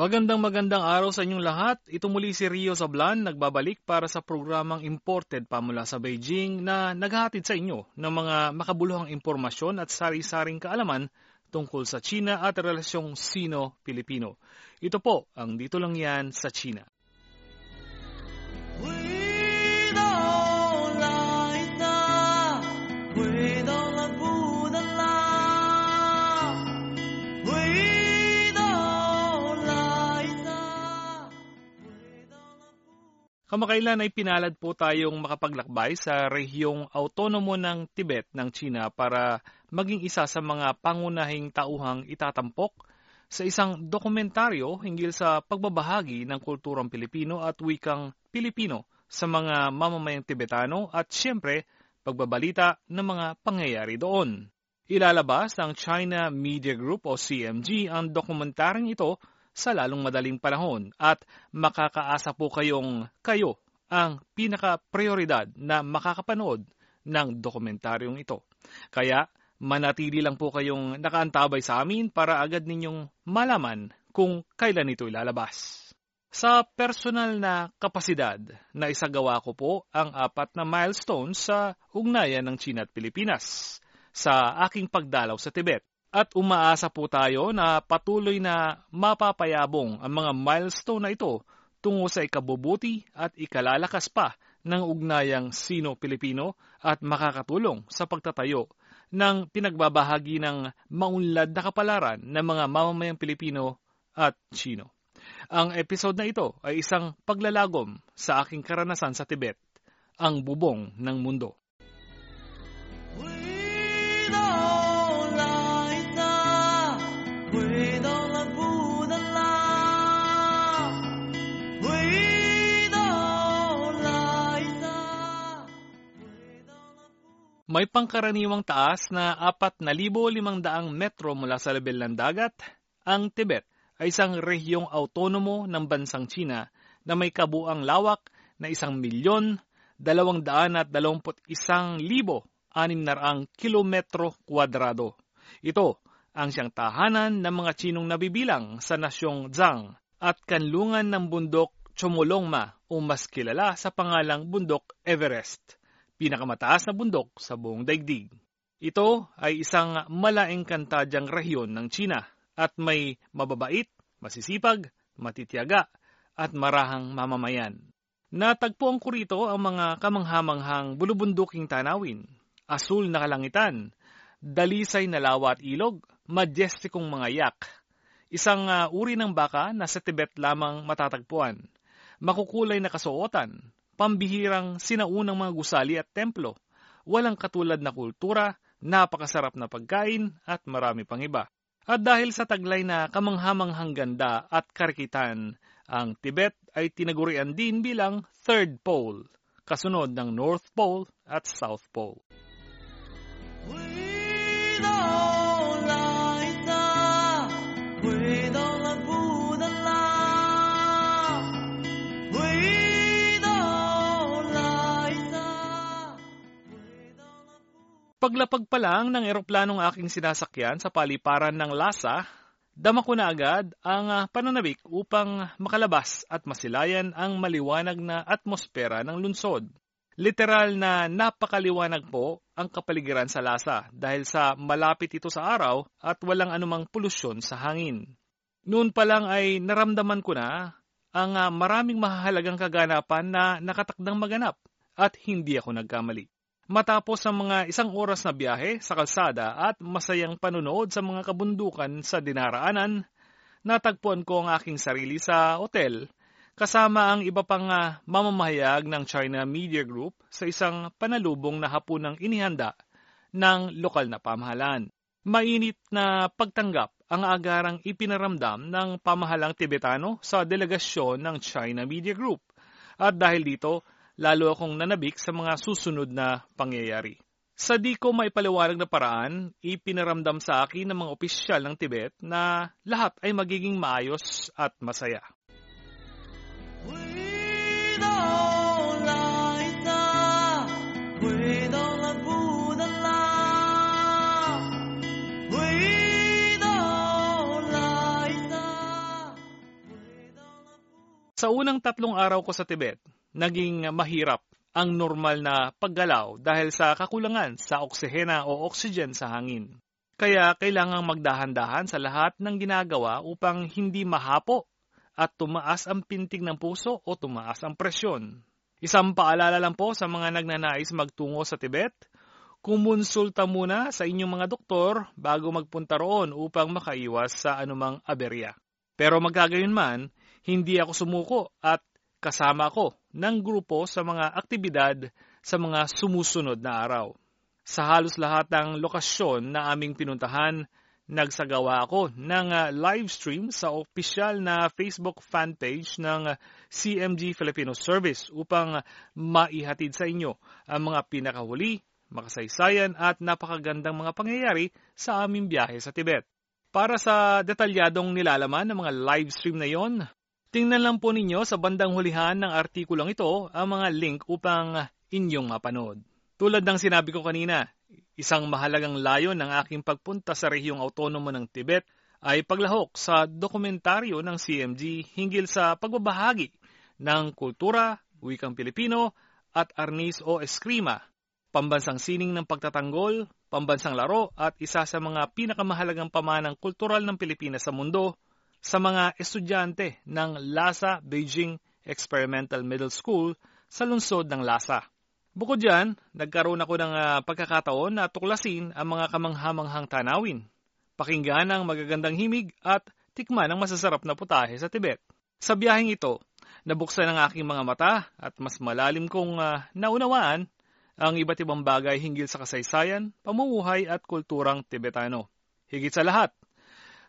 Magandang magandang araw sa inyong lahat. Ito muli si Rio Sablan nagbabalik para sa programang Imported pa mula sa Beijing na naghahatid sa inyo ng mga makabuluhang impormasyon at sari-saring kaalaman tungkol sa China at relasyong Sino-Pilipino. Ito po ang Dito Lang Yan sa China. Kamakailan ay pinalad po tayong makapaglakbay sa rehiyong autonomo ng Tibet ng China para maging isa sa mga pangunahing tauhang itatampok sa isang dokumentaryo hinggil sa pagbabahagi ng kulturang Pilipino at wikang Pilipino sa mga mamamayang Tibetano at siyempre pagbabalita ng mga pangyayari doon. Ilalabas ng China Media Group o CMG ang dokumentaryong ito sa lalong madaling panahon at makakaasa po kayong kayo ang pinaka-prioridad na makakapanood ng dokumentaryong ito. Kaya manatili lang po kayong nakaantabay sa amin para agad ninyong malaman kung kailan ito ilalabas. Sa personal na kapasidad na isagawa ko po ang apat na milestones sa ugnayan ng China at Pilipinas sa aking pagdalaw sa Tibet. At umaasa po tayo na patuloy na mapapayabong ang mga milestone na ito tungo sa ikabubuti at ikalalakas pa ng ugnayang Sino-Pilipino at makakatulong sa pagtatayo ng pinagbabahagi ng maunlad na kapalaran ng mga mamamayang Pilipino at Chino. Ang episode na ito ay isang paglalagom sa aking karanasan sa Tibet, ang bubong ng mundo. May pangkaraniwang taas na 4,500 metro mula sa level ng dagat. Ang Tibet ay isang rehiyong autonomo ng bansang China na may kabuang lawak na isang milyon, dalawang daan at dalawamput isang libo anim na kilometro kwadrado. Ito ang siyang tahanan ng mga Chinong nabibilang sa nasyong Zhang at kanlungan ng bundok Chomolungma o mas kilala sa pangalang bundok Everest pinakamataas na bundok sa buong daigdig. Ito ay isang malaing kantadyang rehiyon ng China at may mababait, masisipag, matitiyaga at marahang mamamayan. Natagpuan ko rito ang mga kamanghamanghang bulubunduking tanawin, asul na kalangitan, dalisay na lawa at ilog, majestikong mga yak, isang uh, uri ng baka na sa Tibet lamang matatagpuan, makukulay na kasuotan, pambihirang sinaunang mga gusali at templo, walang katulad na kultura, napakasarap na pagkain at marami pang iba. At dahil sa taglay na kamanghamanghang ganda at karikitan, ang Tibet ay tinagurian din bilang Third Pole, kasunod ng North Pole at South Pole. Paglapag pa lang ng eroplanong aking sinasakyan sa paliparan ng Lhasa, dama ko na agad ang ah, pananabik upang makalabas at masilayan ang maliwanag na atmosfera ng lungsod. Literal na napakaliwanag po ang kapaligiran sa Lhasa dahil sa malapit ito sa araw at walang anumang polusyon sa hangin. Noon pa lang ay naramdaman ko na ang ah, maraming mahalagang kaganapan na nakatakdang maganap at hindi ako nagkamali. Matapos ang mga isang oras na biyahe sa kalsada at masayang panunood sa mga kabundukan sa dinaraanan, natagpuan ko ang aking sarili sa hotel kasama ang iba pang uh, mamamahayag ng China Media Group sa isang panalubong na hapunang inihanda ng lokal na pamahalaan. Mainit na pagtanggap ang agarang ipinaramdam ng pamahalang Tibetano sa delegasyon ng China Media Group. At dahil dito, lalo akong nanabik sa mga susunod na pangyayari. Sa di ko maipaliwanag na paraan, ipinaramdam sa akin ng mga opisyal ng Tibet na lahat ay magiging maayos at masaya. Sa unang tatlong araw ko sa Tibet, naging mahirap ang normal na paggalaw dahil sa kakulangan sa oksihena o oxygen sa hangin. Kaya kailangang magdahan-dahan sa lahat ng ginagawa upang hindi mahapo at tumaas ang pintig ng puso o tumaas ang presyon. Isang paalala lang po sa mga nagnanais magtungo sa Tibet, kumonsulta muna sa inyong mga doktor bago magpunta roon upang makaiwas sa anumang aberya. Pero magkagayon man, hindi ako sumuko at kasama ko ng grupo sa mga aktibidad sa mga sumusunod na araw. Sa halos lahat ng lokasyon na aming pinuntahan, nagsagawa ako ng uh, live stream sa opisyal na Facebook fan page ng CMG Filipino Service upang maihatid sa inyo ang mga pinakahuli makasaysayan at napakagandang mga pangyayari sa aming biyahe sa Tibet. Para sa detalyadong nilalaman ng mga live stream na yon, tingnan lang po ninyo sa bandang hulihan ng artikulong ito ang mga link upang inyong mapanood. Tulad ng sinabi ko kanina, isang mahalagang layon ng aking pagpunta sa rehiyong autonomo ng Tibet ay paglahok sa dokumentaryo ng CMG hinggil sa pagbabahagi ng kultura, wikang Pilipino at arnis o eskrima pambansang sining ng pagtatanggol, pambansang laro at isa sa mga pinakamahalagang pamanang kultural ng Pilipinas sa mundo sa mga estudyante ng Lhasa Beijing Experimental Middle School sa lungsod ng Lhasa. Bukod dyan, nagkaroon ako ng uh, pagkakataon na tuklasin ang mga kamanghamanghang tanawin, pakinggan ang magagandang himig at tikman ang masasarap na putahe sa Tibet. Sa biyaheng ito, nabuksan ang aking mga mata at mas malalim kong uh, naunawaan ang iba't ibang bagay hinggil sa kasaysayan, pamumuhay at kulturang Tibetano. Higit sa lahat,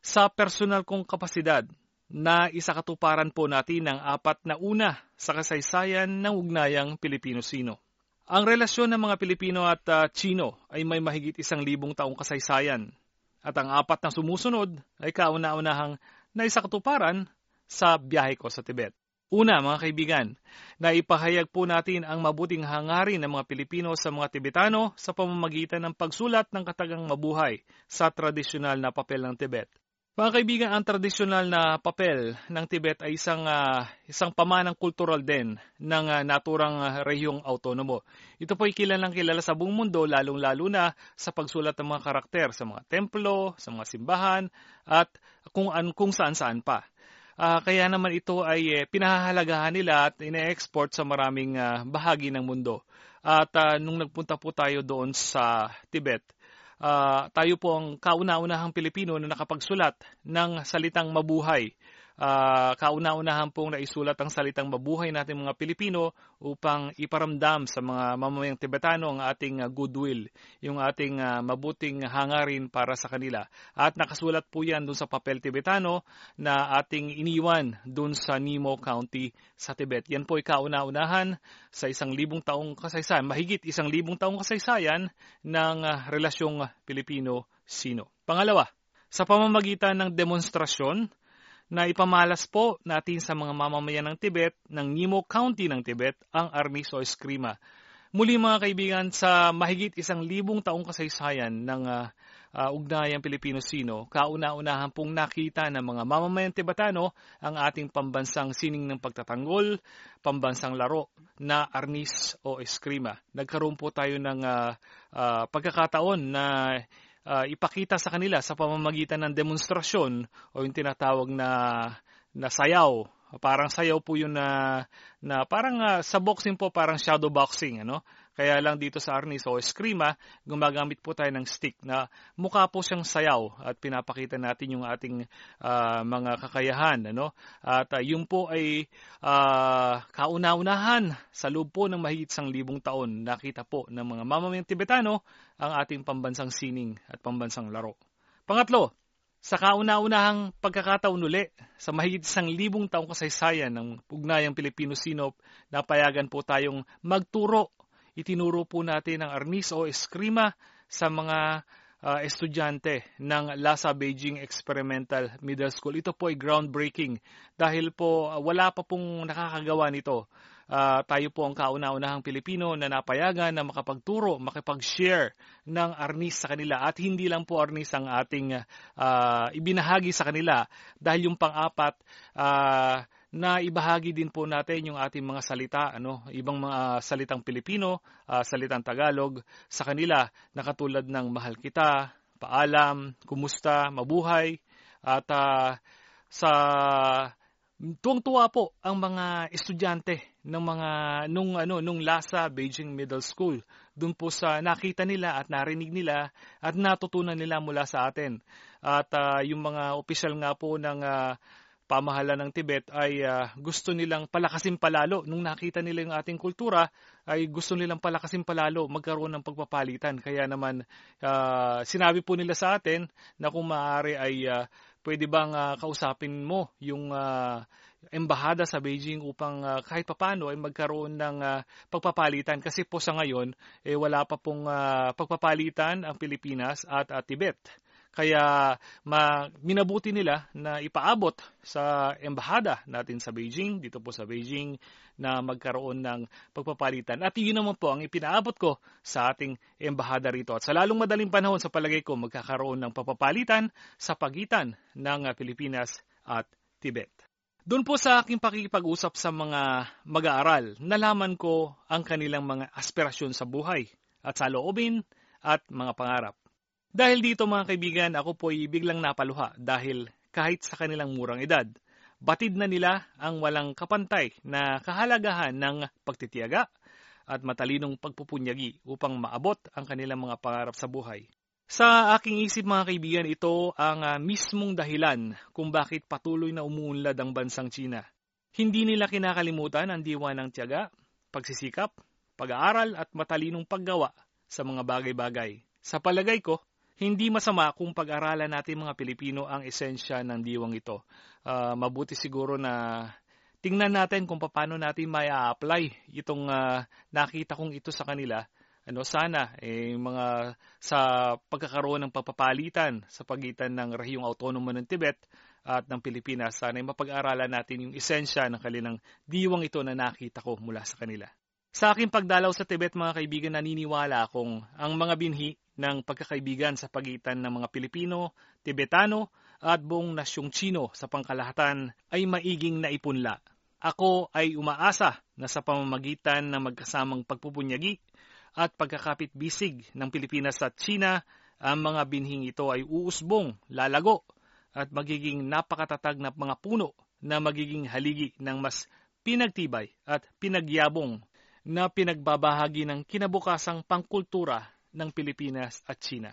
sa personal kong kapasidad na isakatuparan po natin ang apat na una sa kasaysayan ng ugnayang Pilipino-Sino. Ang relasyon ng mga Pilipino at uh, Chino ay may mahigit isang libong taong kasaysayan at ang apat na sumusunod ay kauna-unahang na isakatuparan sa biyahe ko sa Tibet. Una, mga kaibigan, na ipahayag po natin ang mabuting hangarin ng mga Pilipino sa mga Tibetano sa pamamagitan ng pagsulat ng katagang mabuhay sa tradisyonal na papel ng Tibet. Mga kaibigan, ang tradisyonal na papel ng Tibet ay isang uh, isang pamanang kultural din ng uh, naturang uh, rehiyong autonomo. Ito po ay kilalang kilala sa buong mundo lalong-lalo na sa pagsulat ng mga karakter sa mga templo, sa mga simbahan at kung, an, kung saan-saan pa. Uh, kaya naman ito ay eh, pinahahalagahan nila at ine-export sa maraming uh, bahagi ng mundo. At uh, nung nagpunta po tayo doon sa Tibet, uh, tayo po ang kauna-unahang Pilipino na nakapagsulat ng salitang mabuhay uh, kauna-unahan pong naisulat ang salitang mabuhay natin mga Pilipino upang iparamdam sa mga mamamayang Tibetano ang ating uh, goodwill, yung ating uh, mabuting hangarin para sa kanila. At nakasulat po yan dun sa papel Tibetano na ating iniwan dun sa Nimo County sa Tibet. Yan po ay kauna-unahan sa isang libong taong kasaysayan, mahigit isang libong taong kasaysayan ng uh, relasyong Pilipino-Sino. Pangalawa, sa pamamagitan ng demonstrasyon na ipamalas po natin sa mga mamamayan ng Tibet, ng Nimo County ng Tibet, ang Arnis o Eskrima. Muli mga kaibigan, sa mahigit isang libong taong kasaysayan ng uh, uh, ugnayang Pilipino-Sino, kauna-unahan pong nakita ng mga mamamayang Tibetano ang ating pambansang sining ng pagtatanggol, pambansang laro na Arnis o Eskrima. Nagkaroon po tayo ng uh, uh, pagkakataon na uh, ipakita sa kanila sa pamamagitan ng demonstrasyon o yung tinatawag na na sayaw. Parang sayaw po yun na, na parang uh, sa boxing po parang shadow boxing. Ano? Kaya lang dito sa Arnis o Eskrima, gumagamit po tayo ng stick na mukha po siyang sayaw at pinapakita natin yung ating uh, mga kakayahan. Ano? At uh, yun po ay uh, kauna-unahan sa loob po ng mahigit sang libong taon. Nakita po ng mga mamamayang Tibetano ang ating pambansang sining at pambansang laro. Pangatlo, sa kauna-unahang pagkakataon uli sa mahigit isang libong taong kasaysayan ng pugnayang Pilipino-Sinop, napayagan po tayong magturo itinuro po natin ang arnis o eskrima sa mga uh, estudyante ng Lhasa Beijing Experimental Middle School. Ito po ay groundbreaking dahil po uh, wala pa pong nakakagawa nito. Uh, tayo po ang kauna-unahang Pilipino na napayagan na makapagturo, makipag-share ng arnis sa kanila at hindi lang po arnis ang ating uh, ibinahagi sa kanila dahil yung pang-apat uh, na ibahagi din po natin yung ating mga salita, ano, ibang mga salitang Pilipino, uh, salitang Tagalog sa kanila na katulad ng mahal kita, paalam, kumusta, mabuhay, at uh, sa tuwang-tuwa po ang mga estudyante ng mga nung ano nung Lhasa Beijing Middle School. Doon po sa nakita nila at narinig nila at natutunan nila mula sa atin. At uh, yung mga opisyal nga po ng uh, pamahalaan ng Tibet ay uh, gusto nilang palakasin palalo. Nung nakita nila yung ating kultura, ay gusto nilang palakasin palalo, magkaroon ng pagpapalitan. Kaya naman, uh, sinabi po nila sa atin na kung maaari ay uh, pwede bang uh, kausapin mo yung uh, embahada sa Beijing upang uh, kahit papano ay magkaroon ng uh, pagpapalitan kasi po sa ngayon eh wala pa pong uh, pagpapalitan ang Pilipinas at uh, Tibet. Kaya ma, minabuti nila na ipaabot sa embahada natin sa Beijing, dito po sa Beijing, na magkaroon ng pagpapalitan. At yun naman po ang ipinaabot ko sa ating embahada rito. At sa lalong madaling panahon sa palagay ko, magkakaroon ng pagpapalitan sa pagitan ng Pilipinas at Tibet. Doon po sa aking pakikipag-usap sa mga mag-aaral, nalaman ko ang kanilang mga aspirasyon sa buhay at sa loobin at mga pangarap. Dahil dito mga kaibigan, ako po ay biglang napaluha dahil kahit sa kanilang murang edad, batid na nila ang walang kapantay na kahalagahan ng pagtitiyaga at matalinong pagpupunyagi upang maabot ang kanilang mga pangarap sa buhay. Sa aking isip mga kaibigan, ito ang uh, mismong dahilan kung bakit patuloy na umuunlad ang bansang China. Hindi nila kinakalimutan ang diwa ng tiyaga, pagsisikap, pag-aaral at matalinong paggawa sa mga bagay-bagay. Sa palagay ko, hindi masama kung pag-aralan natin mga Pilipino ang esensya ng diwang ito. Uh, mabuti siguro na tingnan natin kung paano natin may apply itong uh, nakita kong ito sa kanila. Ano sana eh mga sa pagkakaroon ng pagpapalitan sa pagitan ng rehiyong autonomo ng Tibet at ng Pilipinas sana ay mapag-aralan natin yung esensya ng kanilang diwang ito na nakita ko mula sa kanila. Sa aking pagdalaw sa Tibet mga kaibigan naniniwala akong ang mga binhi ng pagkakaibigan sa pagitan ng mga Pilipino, Tibetano at buong nasyong Chino sa pangkalahatan ay maiging naipunla. Ako ay umaasa na sa pamamagitan ng magkasamang pagpupunyagi at pagkakapit bisig ng Pilipinas at China, ang mga binhing ito ay uusbong, lalago at magiging napakatatag na mga puno na magiging haligi ng mas pinagtibay at pinagyabong na pinagbabahagi ng kinabukasang pangkultura ng Pilipinas at China.